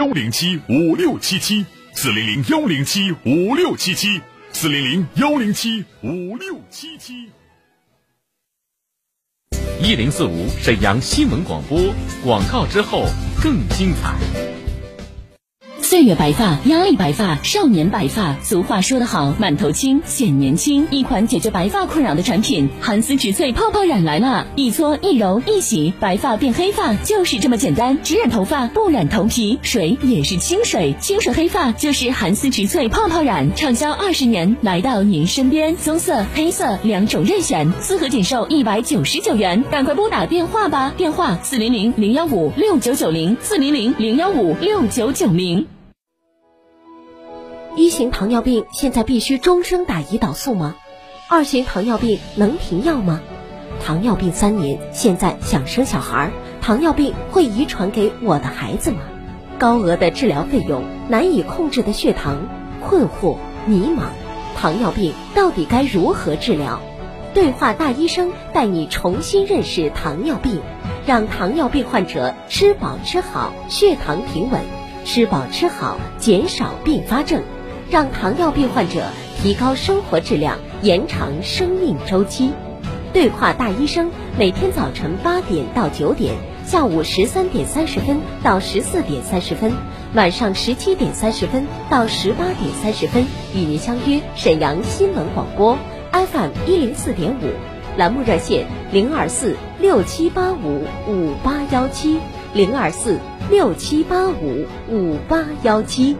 幺零七五六七七四零零幺零七五六七七四零零幺零七五六七七。一零四五沈阳新闻广播广告之后更精彩。岁月白发，压力白发，少年白发。俗话说得好，满头青显年轻。一款解决白发困扰的产品——韩丝植萃泡泡染来了，一搓一揉一洗，白发变黑发，就是这么简单。只染头发，不染头皮，水也是清水，清水黑发就是韩丝植萃泡泡染，畅销二十年，来到您身边。棕色、黑色两种任选，四盒仅售一百九十九元，赶快拨打电话吧，电话四零零零幺五六九九零四零零零幺五六九九零。一型糖尿病现在必须终生打胰岛素吗？二型糖尿病能停药吗？糖尿病三年，现在想生小孩，糖尿病会遗传给我的孩子吗？高额的治疗费用，难以控制的血糖，困惑迷茫，糖尿病到底该如何治疗？对话大医生带你重新认识糖尿病，让糖尿病患者吃饱吃好，血糖平稳，吃饱吃好，减少并发症。让糖尿病患者提高生活质量，延长生命周期。对话大医生，每天早晨八点到九点，下午十三点三十分到十四点三十分，晚上十七点三十分到十八点三十分，与您相约沈阳新闻广播 FM 一零四点五，栏目热线零二四六七八五五八幺七零二四六七八五五八幺七。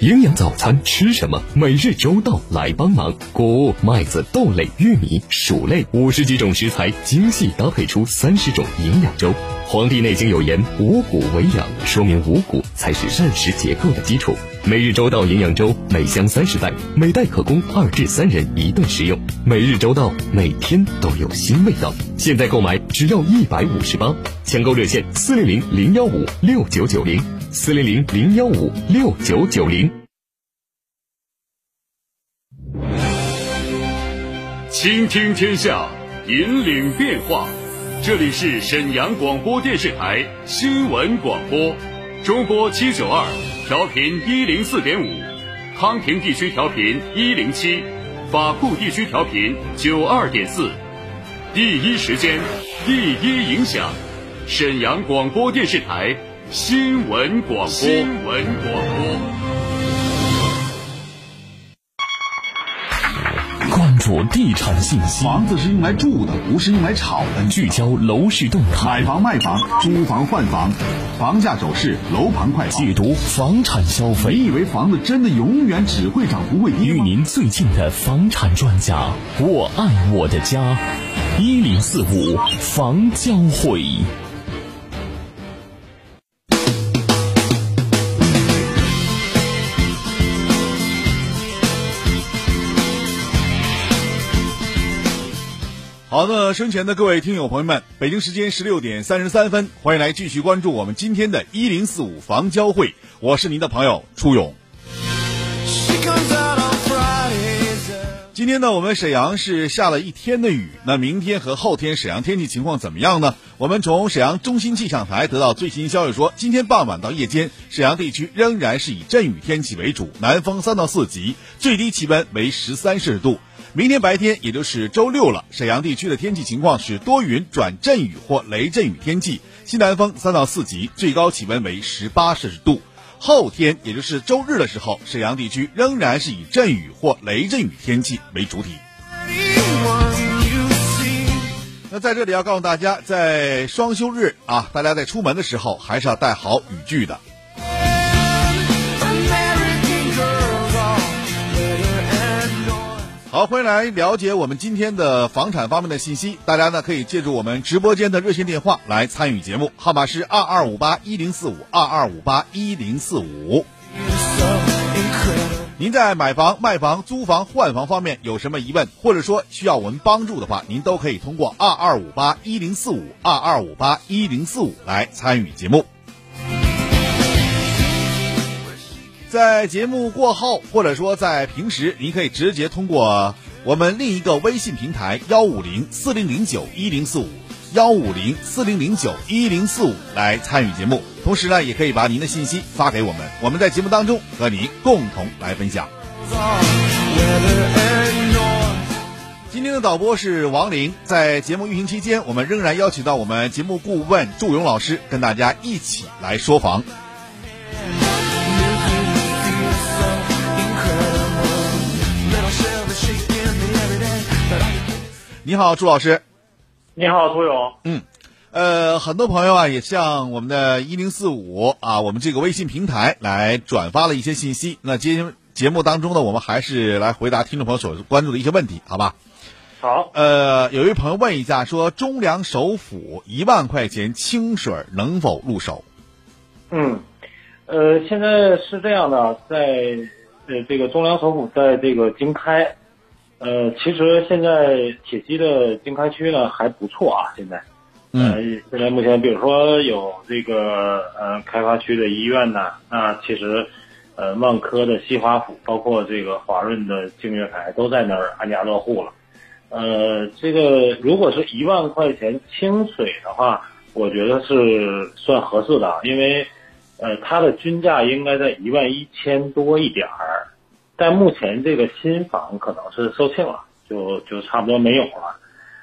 营养早餐吃什么？每日周到来帮忙。谷物、麦子、豆类、玉米、薯类五十几种食材精细搭配出三十种营养粥。《黄帝内经》有言：“五谷为养”，说明五谷才是膳食结构的基础。每日周到营养粥，每箱三十袋，每袋可供二至三人一顿食用。每日周到，每天都有新味道。现在购买只要一百五十八，抢购热线四零零零幺五六九九零。四零零零幺五六九九零，倾听天下，引领变化。这里是沈阳广播电视台新闻广播，中波七九二调频一零四点五，康平地区调频一零七，法库地区调频九二点四。第一时间，第一影响，沈阳广播电视台。新闻广播，新闻广播，关注地产信息。房子是用来住的，不是用来炒的。聚焦楼市动态，买房卖房，租房换房，房价走势，楼盘快解读房产消费。你以为房子真的永远只会涨不会跌与您最近的房产专家，我爱我的家，一零四五房交会。好的，生前的各位听友朋友们，北京时间十六点三十三分，欢迎来继续关注我们今天的“一零四五房交会”，我是您的朋友初勇。今天呢，我们沈阳是下了一天的雨，那明天和后天沈阳天气情况怎么样呢？我们从沈阳中心气象台得到最新消息说，今天傍晚到夜间，沈阳地区仍然是以阵雨天气为主，南风三到四级，最低气温为十三摄氏度。明天白天，也就是周六了，沈阳地区的天气情况是多云转阵雨或雷阵雨天气，西南风三到四级，最高气温为十八摄氏度。后天，也就是周日的时候，沈阳地区仍然是以阵雨或雷阵雨天气为主体。那在这里要告诉大家，在双休日啊，大家在出门的时候还是要带好雨具的。好，欢迎来了解我们今天的房产方面的信息。大家呢可以借助我们直播间的热线电话来参与节目，号码是二二五八一零四五二二五八一零四五。您在买房、卖房、租房、换房方面有什么疑问，或者说需要我们帮助的话，您都可以通过二二五八一零四五二二五八一零四五来参与节目。在节目过后，或者说在平时，您可以直接通过我们另一个微信平台幺五零四零零九一零四五幺五零四零零九一零四五来参与节目。同时呢，也可以把您的信息发给我们，我们在节目当中和您共同来分享。今天的导播是王林，在节目运行期间，我们仍然邀请到我们节目顾问祝勇老师跟大家一起来说房。你好，朱老师。你好，涂勇。嗯，呃，很多朋友啊，也向我们的一零四五啊，我们这个微信平台来转发了一些信息。那节节目当中呢，我们还是来回答听众朋友所关注的一些问题，好吧？好。呃，有一位朋友问一下，说中粮首府一万块钱清水能否入手？嗯，呃，现在是这样的，在呃这个中粮首府在这个经开。呃，其实现在铁西的经开区呢还不错啊，现在，嗯，现在目前比如说有这个呃开发区的医院呐，那其实，呃万科的西华府，包括这个华润的净月台都在那儿安家落户了，呃，这个如果是一万块钱清水的话，我觉得是算合适的，因为，呃，它的均价应该在一万一千多一点儿。但目前这个新房可能是售罄了，就就差不多没有了。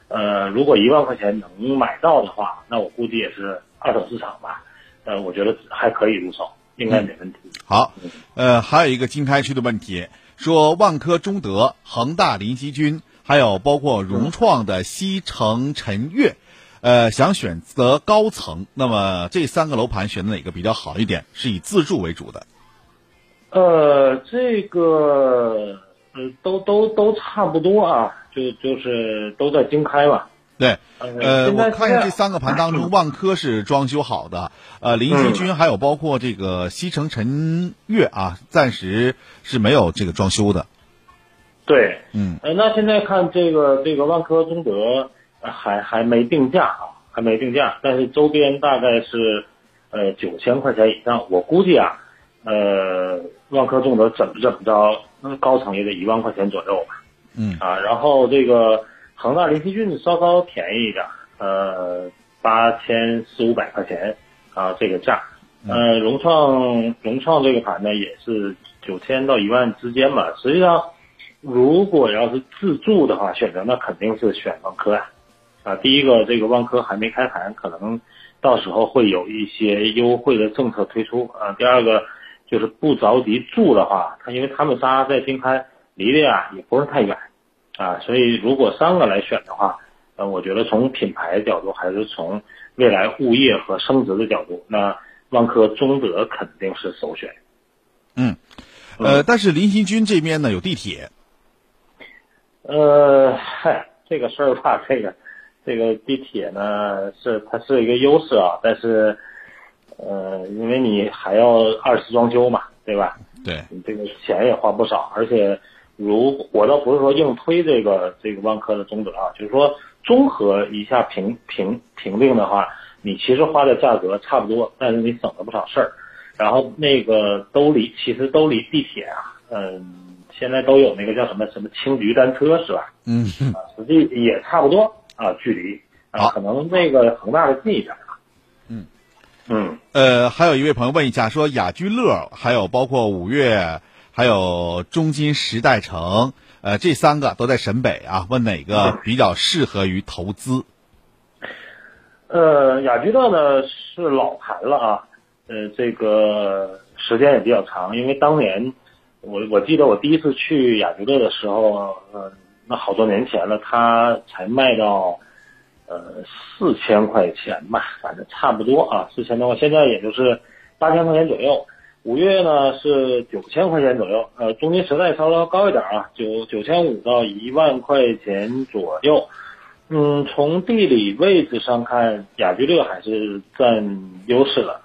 呃，如果一万块钱能买到的话，那我估计也是二手市场吧。呃，我觉得还可以入手，应该没问题。好，呃，还有一个经开区的问题，说万科中德、恒大林溪君，还有包括融创的西城晨悦，呃，想选择高层，那么这三个楼盘选择哪个比较好一点？是以自住为主的。呃，这个呃，都都都差不多啊，就就是都在经开嘛。对，呃，我看见这三个盘当中，万科是装修好的，呃，林溪君还有包括这个西城辰悦啊，暂时是没有这个装修的。对，嗯，呃，那现在看这个这个万科中德还还没定价啊，还没定价，但是周边大概是呃九千块钱以上，我估计啊。呃，万科中德怎么怎么着，那高层也得一万块钱左右吧。嗯啊，然后这个恒大林溪郡稍稍便宜一点，呃，八千四五百块钱啊，这个价。呃，融创融创这个盘呢也是九千到一万之间吧。实际上，如果要是自住的话，选择那肯定是选万科啊。啊，第一个这个万科还没开盘，可能到时候会有一些优惠的政策推出啊。第二个。就是不着急住的话，他因为他们仨在经开，离得呀也不是太远，啊，所以如果三个来选的话，呃，我觉得从品牌角度还是从未来物业和升值的角度，那万科中德肯定是首选。嗯，呃，但是林新军这边呢有地铁。呃，嗨，这个事儿吧，这个这个地铁呢是它是一个优势啊，但是。呃，因为你还要二次装修嘛，对吧？对，你这个钱也花不少，而且，如我倒不是说硬推这个这个万科的中德啊，就是说综合一下评评评定的话，你其实花的价格差不多，但是你省了不少事儿。然后那个都离其实都离地铁啊，嗯，现在都有那个叫什么什么青桔单车是吧？嗯，啊，实际也差不多啊，距离啊，可能那个恒大的近一点。嗯，呃，还有一位朋友问一下，说雅居乐，还有包括五月，还有中金时代城，呃，这三个都在沈北啊，问哪个比较适合于投资？呃，雅居乐呢是老盘了啊，呃，这个时间也比较长，因为当年我我记得我第一次去雅居乐的时候，呃，那好多年前了，它才卖到。呃，四千块钱吧，反正差不多啊，四千多块，现在也就是八千块钱左右。五月呢是九千块钱左右，呃，中间时代稍稍高一点啊，九九千五到一万块钱左右。嗯，从地理位置上看，雅居乐还是占优势的，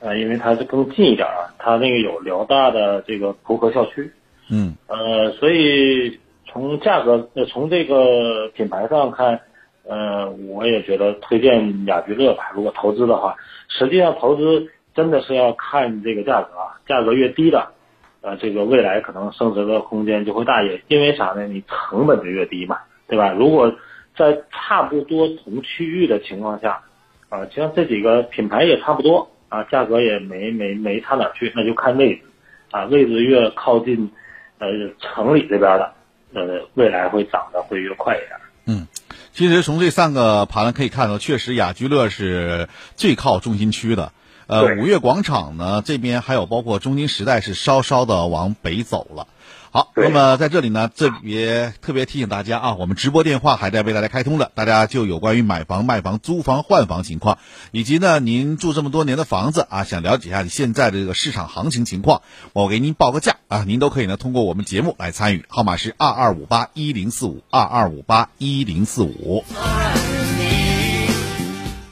呃，因为它是更近一点啊，它那个有辽大的这个浦河校区。嗯，呃，所以从价格呃从这个品牌上看。呃，我也觉得推荐雅居乐吧。如果投资的话，实际上投资真的是要看这个价格啊，价格越低的，呃，这个未来可能升值的空间就会大一些。因为啥呢？你成本就越低嘛，对吧？如果在差不多同区域的情况下，啊，像这几个品牌也差不多啊，价格也没没没差哪去，那就看位置，啊，位置越靠近呃城里这边的，呃，未来会涨得会越快一点。嗯，其实从这三个盘呢可以看到，确实雅居乐是最靠中心区的。呃，五月广场呢这边还有包括中金时代是稍稍的往北走了。好，那么在这里呢，这别特别提醒大家啊，我们直播电话还在为大家开通的，大家就有关于买房、卖房、租房、换房情况，以及呢您住这么多年的房子啊，想了解一下你现在的这个市场行情情况，我给您报个价啊，您都可以呢通过我们节目来参与，号码是二二五八一零四五二二五八一零四五。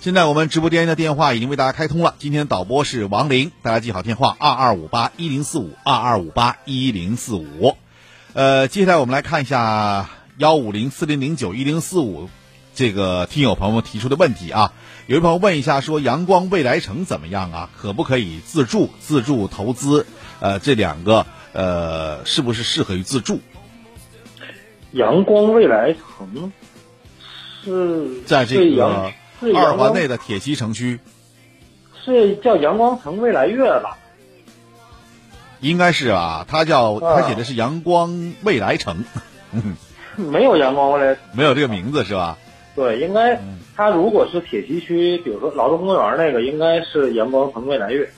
现在我们直播间的电话已经为大家开通了。今天导播是王林，大家记好电话二二五八一零四五二二五八一零四五。呃，接下来我们来看一下幺五零四零零九一零四五这个听友朋友们提出的问题啊。有一朋友问一下说，阳光未来城怎么样啊？可不可以自住、自住投资？呃，这两个呃，是不是适合于自住？阳光未来城是在这个二环内的铁西城区，是叫阳光城未来月吧？应该是啊，它叫啊它写的是阳光未来城，没有阳光未来，没有这个名字是吧？对，应该嗯它如果是铁西区，比如说劳动公园那个，应该是阳光城未来月。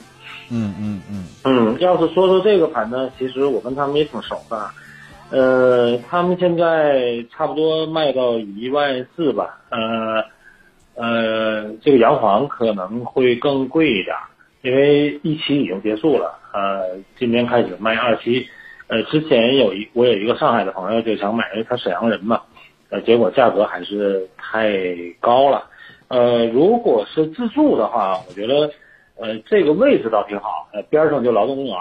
嗯嗯嗯嗯，要是说说这个盘呢，其实我跟他们也挺熟的，呃，他们现在差不多卖到一万四吧，呃，呃，这个洋房可能会更贵一点，因为一期已经结束了，呃，今年开始卖二期，呃，之前有一我有一个上海的朋友就想买，因为他沈阳人嘛，呃，结果价格还是太高了，呃，如果是自住的话，我觉得。呃，这个位置倒挺好，呃，边上就劳动公园，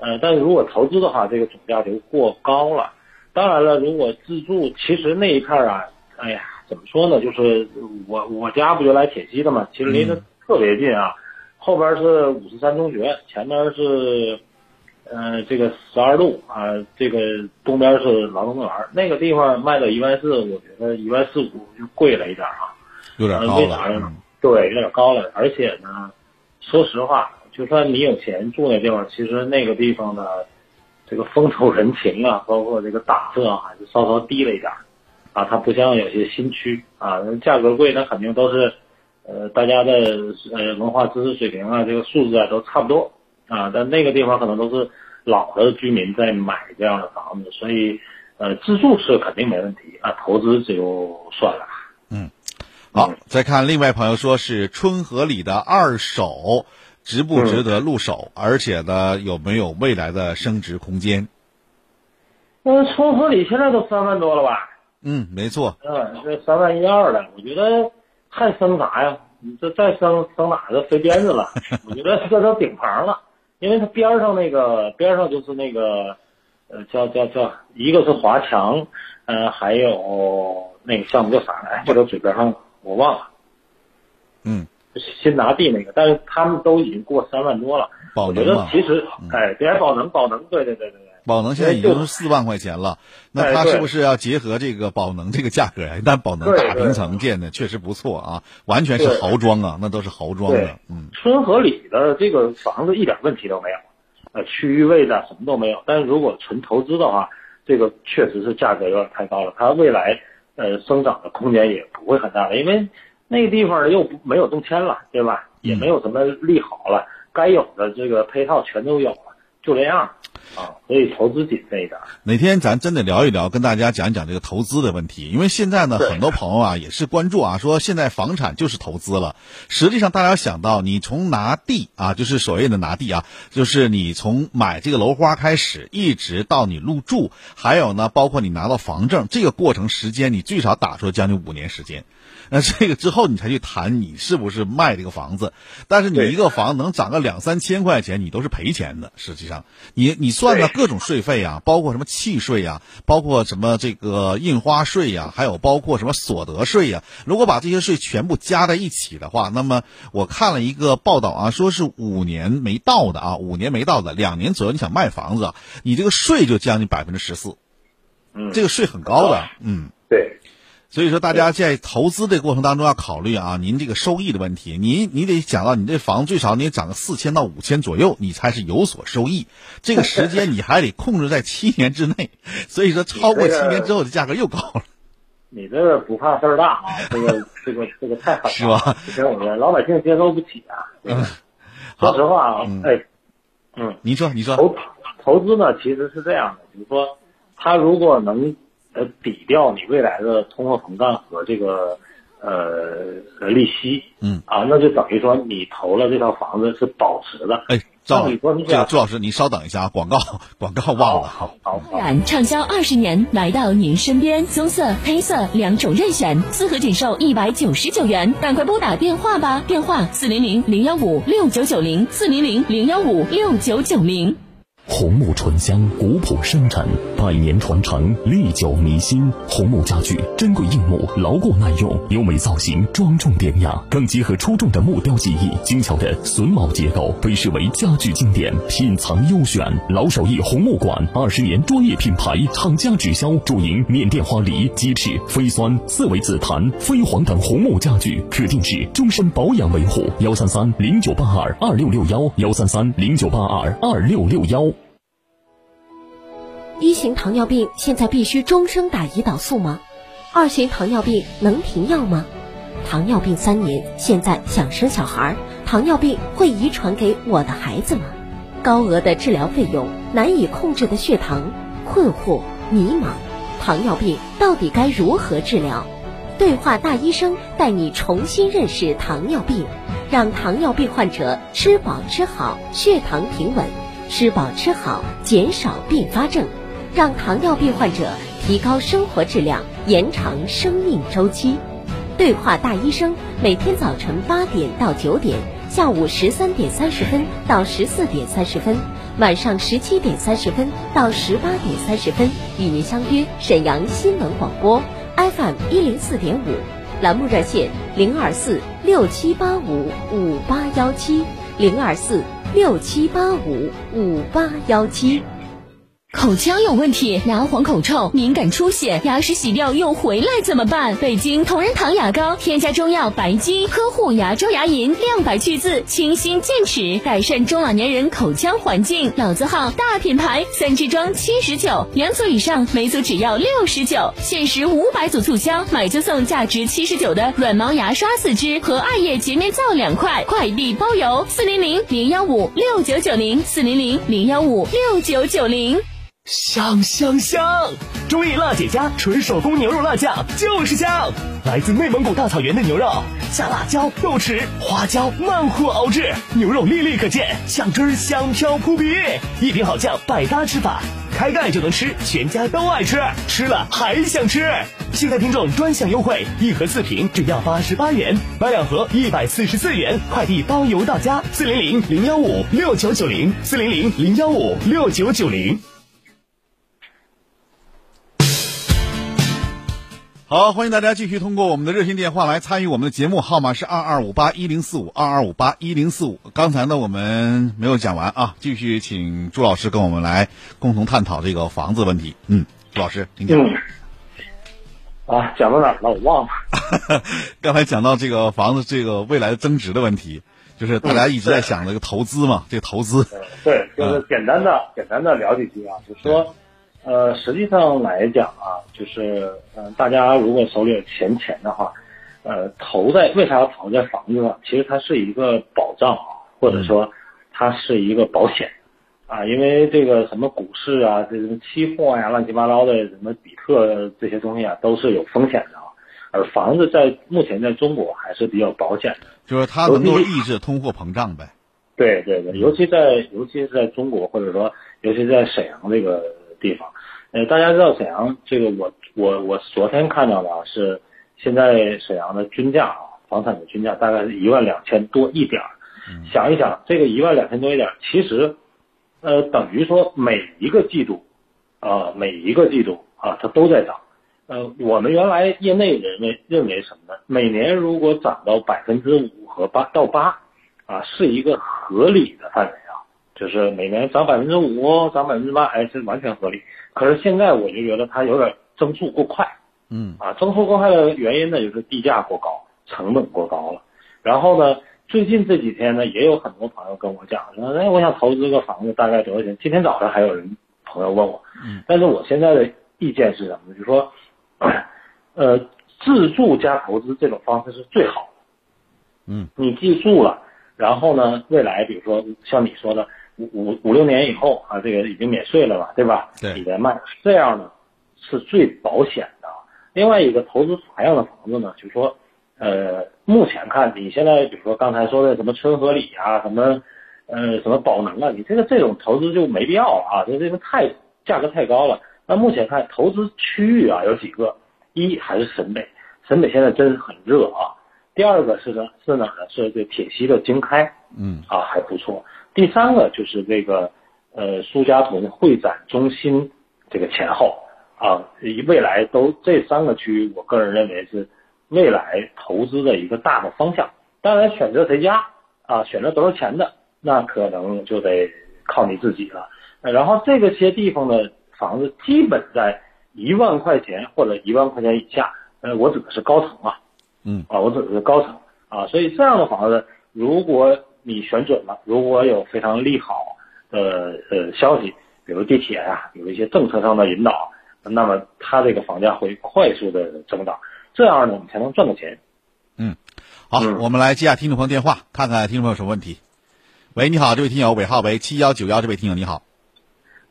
呃，但是如果投资的话，这个总价就过高了。当然了，如果自住，其实那一片儿啊，哎呀，怎么说呢？就是我我家不就来铁西的嘛，其实离得特别近啊，后边是五十三中学，前面是呃这个十二路啊，这个东边是劳动公园，那个地方卖到一万四，我觉得一万四五就贵了一点儿啊。有点高了。对，有点高了，而且呢，说实话，就算你有钱住那地方，其实那个地方的这个风土人情啊，包括这个档次啊，还是稍稍低了一点儿啊。它不像有些新区啊，价格贵，那肯定都是呃大家的呃文化知识水平啊，这个素质啊都差不多啊。但那个地方可能都是老的居民在买这样的房子，所以呃自住是肯定没问题啊，投资就算了。嗯好，再看另外朋友说是春和里的二手值不值得入手，而且呢有没有未来的升值空间？那春和里现在都三万多了吧？嗯，没错，嗯，这三万一二的，我觉得还升啥呀？你这再升升哪个飞边子了？我觉得这都顶棚了，因为它边上那个边上就是那个呃叫叫叫，一个是华强，呃还有那个项目叫啥来？或者嘴边上我忘了，嗯，新拿地那个，但是他们都已经过三万多了。我觉宝能嘛，得其实哎，别宝能宝能，对对对对对。宝能现在已经是四万块钱了，那它是不是要结合这个宝能这个价格呀？但宝能大平层建的确实不错啊，完全是豪装啊，那都是豪装的，嗯春和里的这个房子一点问题都没有，呃，区域位置啊什么都没有。但是如果纯投资的话，这个确实是价格有点太高了，它未来呃生长的空间也不会很大了，因为那个地方又没有动迁了，对吧？也没有什么利好了，该有的这个配套全都有了，就这样啊，所以投资谨慎一点。哪天咱真得聊一聊，跟大家讲一讲这个投资的问题。因为现在呢，很多朋友啊也是关注啊，说现在房产就是投资了。实际上，大家想到，你从拿地啊，就是所谓的拿地啊，就是你从买这个楼花开始，一直到你入住，还有呢，包括你拿到房证，这个过程时间，你最少打出将近五年时间。那这个之后，你才去谈你是不是卖这个房子。但是你一个房能涨个两三千块钱，你都是赔钱的。实际上，你你算的各种税费啊，包括什么契税啊，包括什么这个印花税呀、还有包括什么所得税呀、如果把这些税全部加在一起的话，那么我看了一个报道啊，说是五年没到的啊，五年没到的，两年左右你想卖房子啊，你这个税就将近百分之十四，嗯，这个税很高的，嗯。对，所以说，大家在投资的过程当中要考虑啊，您这个收益的问题。您你得想到，你这房最少你得涨个四千到五千左右，你才是有所收益。这个时间你还得控制在七年之内，所以说超过七年之后的价格又高了。你这个不怕事儿大啊，这个这个这个太狠了，是吧？这我们老百姓接受不起啊。嗯，说实话啊，哎，嗯，您说，你说，投投资呢，其实是这样的，比如说，他如果能。呃，抵掉你未来的通货膨胀和这个呃利息，嗯啊，那就等于说你投了这套房子是保值的。哎，赵你说你这个朱老师，您稍等一下啊，广告广告忘了。好，好，然畅销二十年，来到您身边，棕色、黑色两种任选，四盒仅售一百九十九元，赶快拨打电话吧，电话四零零零幺五六九九零四零零零幺五六九九零。红木醇香，古朴深沉，百年传承，历久弥新。红木家具，珍贵硬木，牢固耐用，优美造型，庄重典雅，更结合出众的木雕技艺，精巧的榫卯结构，被视为家具经典，品藏优选。老手艺红木馆，二十年专业品牌，厂家直销，主营缅甸花梨、鸡翅、飞酸、四维紫檀、飞黄等红木家具，可定制，终身保养维护。幺三三零九八二二六六幺，幺三三零九八二二六六幺。一型糖尿病现在必须终生打胰岛素吗？二型糖尿病能停药吗？糖尿病三年，现在想生小孩，糖尿病会遗传给我的孩子吗？高额的治疗费用，难以控制的血糖，困惑迷茫，糖尿病到底该如何治疗？对话大医生带你重新认识糖尿病，让糖尿病患者吃饱吃好，血糖平稳，吃饱吃好，减少并发症。让糖尿病患者提高生活质量，延长生命周期。对话大医生，每天早晨八点到九点，下午十三点三十分到十四点三十分，晚上十七点三十分到十八点三十分，与您相约沈阳新闻广播 FM 一零四点五，栏目热线零二四六七八五五八幺七零二四六七八五五八幺七。口腔有问题，牙黄口臭、敏感出血，牙石洗掉又回来怎么办？北京同仁堂牙膏添加中药白金，呵护牙周牙龈，亮白去渍，清新健齿，改善中老年人口腔环境。老字号大品牌，三支装七十九，两组以上每组只要六十九，限时五百组促销，买就送价值七十九的软毛牙刷四支和艾叶洁面皂两块，快递包邮。四零零零幺五六九九零，四零零零幺五六九九零。香香香！中意辣姐家纯手工牛肉辣酱就是香，来自内蒙古大草原的牛肉，加辣椒、豆豉、花椒，慢火熬制，牛肉粒粒可见，酱汁香飘扑鼻。一瓶好酱，百搭吃法，开盖就能吃，全家都爱吃，吃了还想吃。现在听众专享优惠，一盒四瓶只要八十八元，买两盒一百四十四元，快递包邮到家。四零零零幺五六九九零，四零零零幺五六九九零。好，欢迎大家继续通过我们的热线电话来参与我们的节目，号码是二二五八一零四五二二五八一零四五。刚才呢，我们没有讲完啊，继续请朱老师跟我们来共同探讨这个房子问题。嗯，朱老师，请讲。啊，讲到哪儿了？我忘了。刚才讲到这个房子这个未来的增值的问题，就是大家一直在想这个投资嘛，这个投资。对，就是简单的、简单的聊几句啊，就说。呃，实际上来讲啊，就是嗯，大家如果手里有闲钱的话，呃，投在为啥要投在房子上？其实它是一个保障啊，或者说它是一个保险啊，因为这个什么股市啊，这什么期货呀，乱七八糟的什么比特这些东西啊，都是有风险的啊。而房子在目前在中国还是比较保险的，就是它能够抑制通货膨胀呗。对对对，尤其在尤其是在中国，或者说尤其在沈阳这个。地方，呃，大家知道沈阳这个，我我我昨天看到的啊，是现在沈阳的均价啊，房产的均价大概是一万两千多一点儿。想一想，这个一万两千多一点儿，其实，呃，等于说每一个季度，啊，每一个季度啊，它都在涨。呃，我们原来业内认为认为什么呢？每年如果涨到百分之五和八到八，啊，是一个合理的范围。就是每年涨百分之五，涨百分之八，哎，这完全合理。可是现在我就觉得它有点增速过快，嗯啊，增速过快的原因呢，就是地价过高，成本过高了。然后呢，最近这几天呢，也有很多朋友跟我讲说，哎，我想投资个房子，大概多少钱？今天早上还有人朋友问我，嗯，但是我现在的意见是什么呢？就是说，呃，自住加投资这种方式是最好的。嗯，你记住了，然后呢，未来比如说像你说的五五五六年以后啊，这个已经免税了嘛，对吧？对你再卖，这样呢是最保险的。另外一个投资啥样的房子呢？就是说，呃，目前看你现在比如说刚才说的什么春和里啊，什么呃什么宝能啊，你这个这种投资就没必要了啊，就这个太价格太高了。那目前看投资区域啊有几个，一还是沈北，沈北现在真是很热啊。第二个是呢是哪呢？是这铁西的经开，嗯啊还不错。第三个就是这个呃苏家屯会展中心这个前后啊，未来都这三个区域，我个人认为是未来投资的一个大的方向。当然选择谁家啊，选择多少钱的，那可能就得靠你自己了。然后这个些地方的房子基本在一万块钱或者一万块钱以下，呃，我指的是高层啊。嗯啊，我指的是高层啊，所以这样的房子，如果你选准了，如果有非常利好的呃消息，比如地铁啊、有一些政策上的引导，那么它这个房价会快速的增长，这样呢，你才能赚到钱。嗯，好，嗯我们来接下听众朋友电话，看看听众朋友有什么问题。喂，你好，这位听友尾号为七幺九幺，这位听友你好。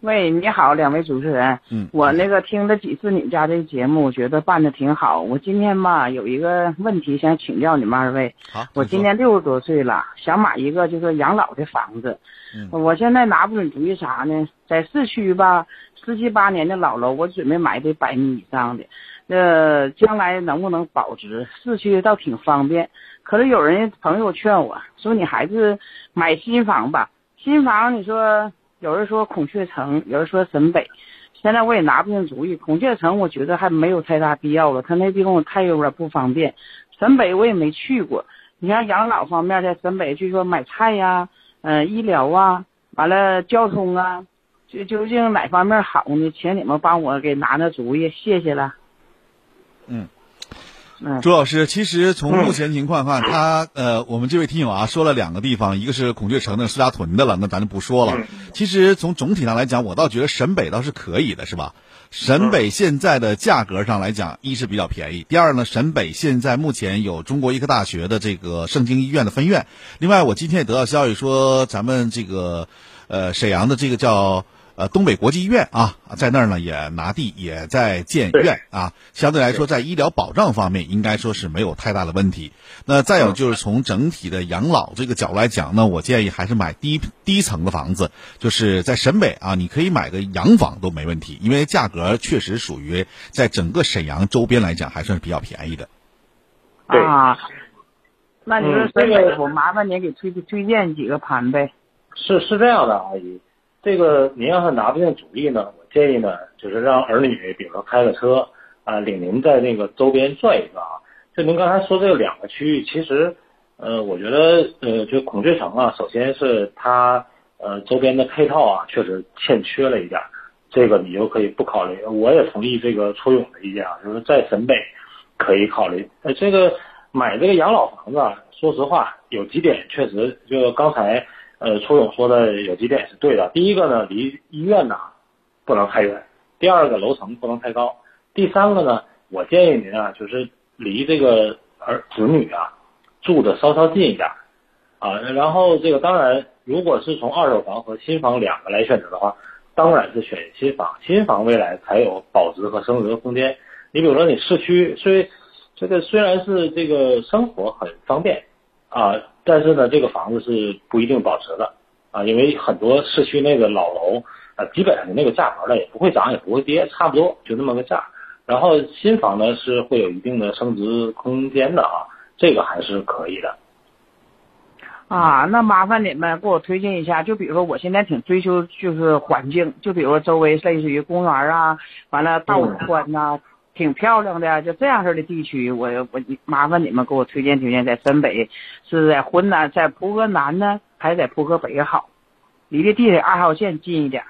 喂，你好，两位主持人。嗯我那个听了几次你们家这节目，我觉得办的挺好。我今天吧有一个问题想请教你们二位。好，我今年六十多岁了，想买一个就是养老的房子。嗯我现在拿不准主意啥呢？在市区吧，十七八年的老楼，我准备买得百米以上的。呃，将来能不能保值？市区倒挺方便。可是有人朋友劝我说，你还是买新房吧。新房你说，有人说孔雀城，有人说沈北。现在我也拿不定主意。孔雀城我觉得还没有太大必要了，它那地方我太有点不方便。沈北我也没去过。你像养老方面，在沈北，据说买菜呀、呃，医疗啊，完了交通啊，就究竟哪方面好呢？请你们帮我给拿拿主意，谢谢了。嗯。嗯，朱老师，其实从目前情况看，他呃，我们这位听友啊说了两个地方，一个是孔雀城的苏家屯的了，那咱就不说了。其实从总体上来讲，我倒觉得沈北倒是可以的，是吧？沈北现在的价格上来讲，一是比较便宜，第二呢，沈北现在目前有中国医科大学的这个盛京医院的分院。另外，我今天也得到消息说，咱们这个呃沈阳的这个叫。呃，东北国际医院啊，在那儿呢也拿地，也在建院啊。相对来说，在医疗保障方面，应该说是没有太大的问题。那再有就是从整体的养老这个角度来讲呢，我建议还是买低低层的房子，就是在沈北啊，你可以买个洋房都没问题，因为价格确实属于在整个沈阳周边来讲还算是比较便宜的。啊，那你说嗯这个沈北，我麻烦您给推推荐几个盘呗。是是这样的，阿姨，这个您要是拿不定主意呢，我建议呢，就是让儿女，比如说开个车啊，领您在那个周边转一转啊。就您刚才说这两个区域，其实，呃，我觉得，呃，就孔雀城啊，首先是它呃周边的配套啊，确实欠缺了一点，这个你就可以不考虑。我也同意这个初勇的意见啊，就是在沈北可以考虑。呃，这个买这个养老房子啊，说实话，有几点确实就刚才。呃，初勇说的有几点是对的。第一个呢，离医院呢不能太远；第二个，楼层不能太高；第三个呢，我建议您啊，就是离这个儿子女啊住的稍稍近一点啊。然后这个当然，如果是从二手房和新房两个来选择的话，当然是选新房，新房未来才有保值和升值的空间。你比如说，你市区虽这个虽然是这个生活很方便啊。但是呢，这个房子是不一定保值的啊，因为很多市区那个老楼啊，基本上那个价格呢也不会涨也不会跌，差不多就那么个价。然后新房呢是会有一定的升值空间的啊，这个还是可以的。啊，那麻烦你们给我推荐一下，就比如说我现在挺追求就是环境，就比如说周围类似于公园啊，完了道路宽呐、挺漂亮的，就这样式的地区，我我麻烦你们给我推荐推荐，在沈北是在浑南，在蒲河南呢，还是在蒲河北好？离这地铁二号线近一点。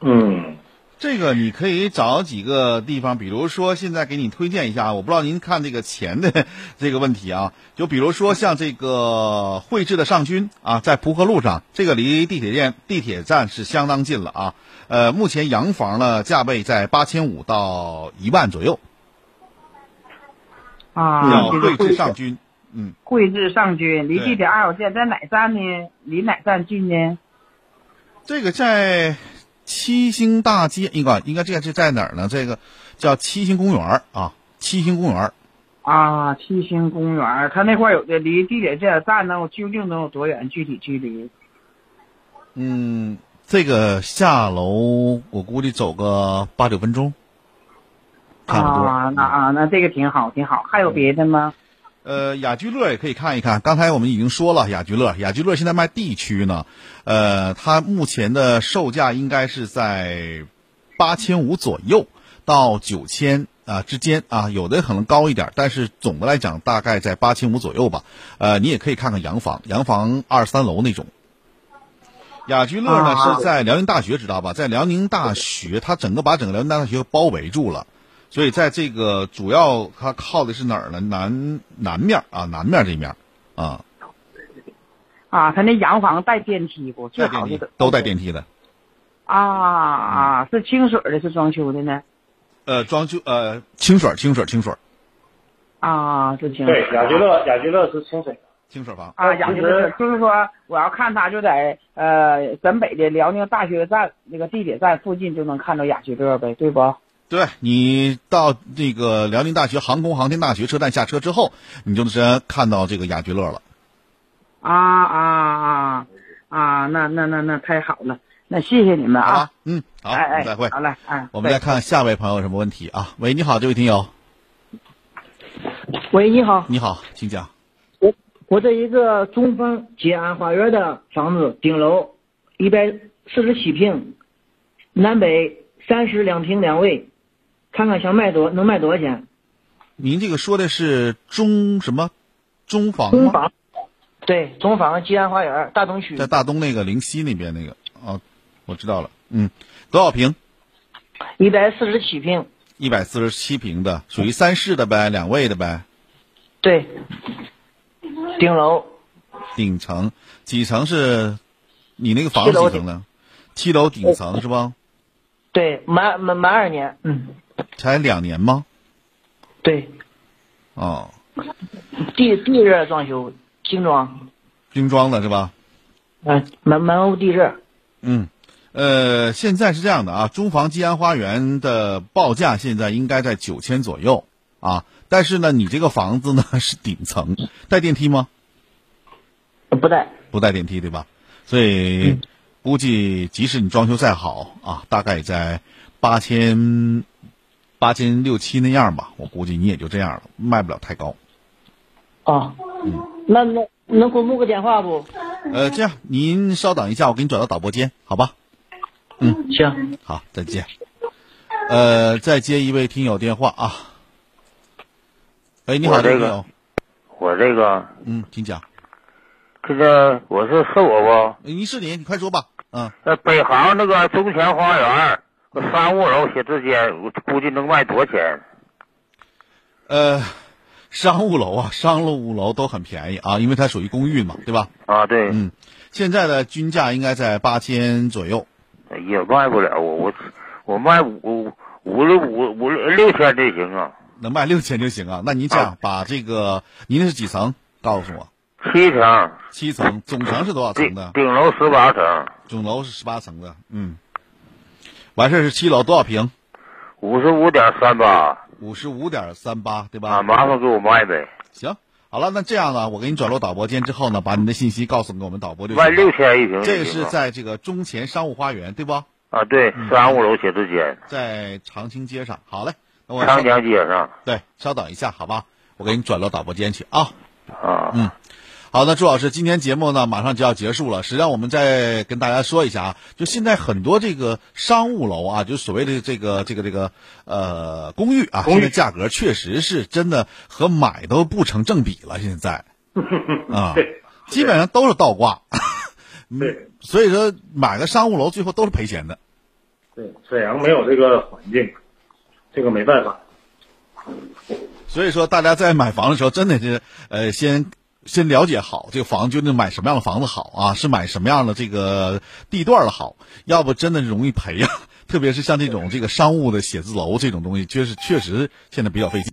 嗯，这个你可以找几个地方，比如说现在给你推荐一下，我不知道您看这个钱的 这个问题啊，就比如说像这个汇智的上军啊，在蒲河路上，这个离地铁站地铁站是相当近了啊。呃，目前洋房呢价位在八千五到一万左右。啊，叫这个汇智上君，嗯，汇智上君离地铁二号线在哪站呢？离哪站近呢？这个在七星大街，应该应该这个是在哪儿呢？这个叫七星公园啊，七星公园。啊，七星公园，它那块儿有的离地铁这站能有究竟能有多远？具体距离？嗯，这个下楼我估计走个八九分钟，差不多。啊，那啊，那这个挺好，挺好。还有别的吗？呃，雅居乐也可以看一看。刚才我们已经说了，雅居乐，雅居乐现在卖地区呢，呃，它目前的售价应该是在八千五左右到九千啊之间啊，有的可能高一点，但是总的来讲大概在八千五左右吧。呃，你也可以看看洋房，洋房二三楼那种。雅居乐呢啊是在辽宁大学，知道吧？在辽宁大学，它整个把整个辽宁大学包围住了。所以在这个主要它靠的是哪儿呢？南南面啊，南面这面啊，啊，它那洋房带电梯不？最带电梯好的都带电梯的。啊啊，是清水的，是装修的呢？呃，装修呃清水清水清水啊，是清对水。，雅居乐雅居乐是清水。清水房。啊，雅居乐就是说，我要看他就在呃沈北的辽宁大学站那个地铁站附近就能看到雅居乐呗，对不？对你到那个辽宁大学航空航天大学车站下车之后，你就能看到这个雅居乐了。啊啊啊啊！那那那那太好了，那谢谢你们啊！嗯，好，哎哎，再会。好嘞，哎，我们再看下位朋友有什么问题啊？喂，你好，这位听友，喂，你好，你好，请讲。我在一个中方吉安花园的房子，顶楼，一百四十七平，南北三室两厅两卫，看看想卖多能卖多少钱？您这个说的是中什么中房吗？中房，对，中房吉安花园大东区，在大东那个灵溪那边那个哦，我知道了。嗯，多少平？一百四十七平，一百四十七平的，属于三室的呗，两卫的呗。对，顶楼，顶层几层是？你那个房子几层呢？七楼顶层是吧？对，满满满二年，嗯，才两年吗？对，哦，地地热装修，精装，精装的是吧？嗯，满满屋地热，嗯，呃，现在是这样的啊，中房吉安花园的报价现在应该在九千左右啊，但是呢，你这个房子呢 是顶层，带电梯吗？不带，不带电梯对吧？所以估计即使你装修再好啊，大概也在八千八千六七那样吧，我估计你也就这样了，卖不了太高。啊，嗯那那能给我录个电话不？呃，这样您稍等一下，我给你转到导播间，好吧？嗯，行，好，再见。呃，再接一位听友电话啊。哎，你好，我这个我这个嗯，请讲。这个我是是我不？你是你，你快说吧。嗯，呃，北航那个中前花园和三五楼写字间，我估计能卖多少钱？呃，商务楼啊，商务楼都很便宜啊，因为它属于公寓嘛，对吧？啊，对，嗯，现在的均价应该在八千左右。也卖不了，我我我卖五五六五五六六千就行啊。能卖六千就行啊。那您这样、把这个，您那是几层？告诉我。七层。七层，总层是多少层的？顶楼十八层。总楼是十八层的，嗯。完事儿是七楼，多少平？五十五点三八。五十五点三八，对吧？啊，麻烦给我卖呗。行，好了，那这样呢，我给你转入导播间之后呢，把你的信息告诉给我们导播就行了。卖六千一平这是在这个中前商务花园，对不？啊，对，三五楼写字间，在长青街上。好嘞，那我长江街上。对，稍等一下，好吧？我给你转到导播间去啊。啊，嗯。好，那朱老师，今天节目呢马上就要结束了。实际上，我们再跟大家说一下啊，就现在很多这个商务楼啊，就所谓的这个这个这个呃公寓啊，现在价格确实是真的和买都不成正比了。现在 啊，基本上都是倒挂。对，所以说买个商务楼最后都是赔钱的。对，沈阳没有这个环境，这个没办法。所以说，大家在买房的时候，真的是呃，先先了解好这个房究竟买什么样的房子好啊？是买什么样的这个地段的好？要不真的容易赔呀。特别是像这种这个商务的写字楼这种东西，确实确实现在比较费劲。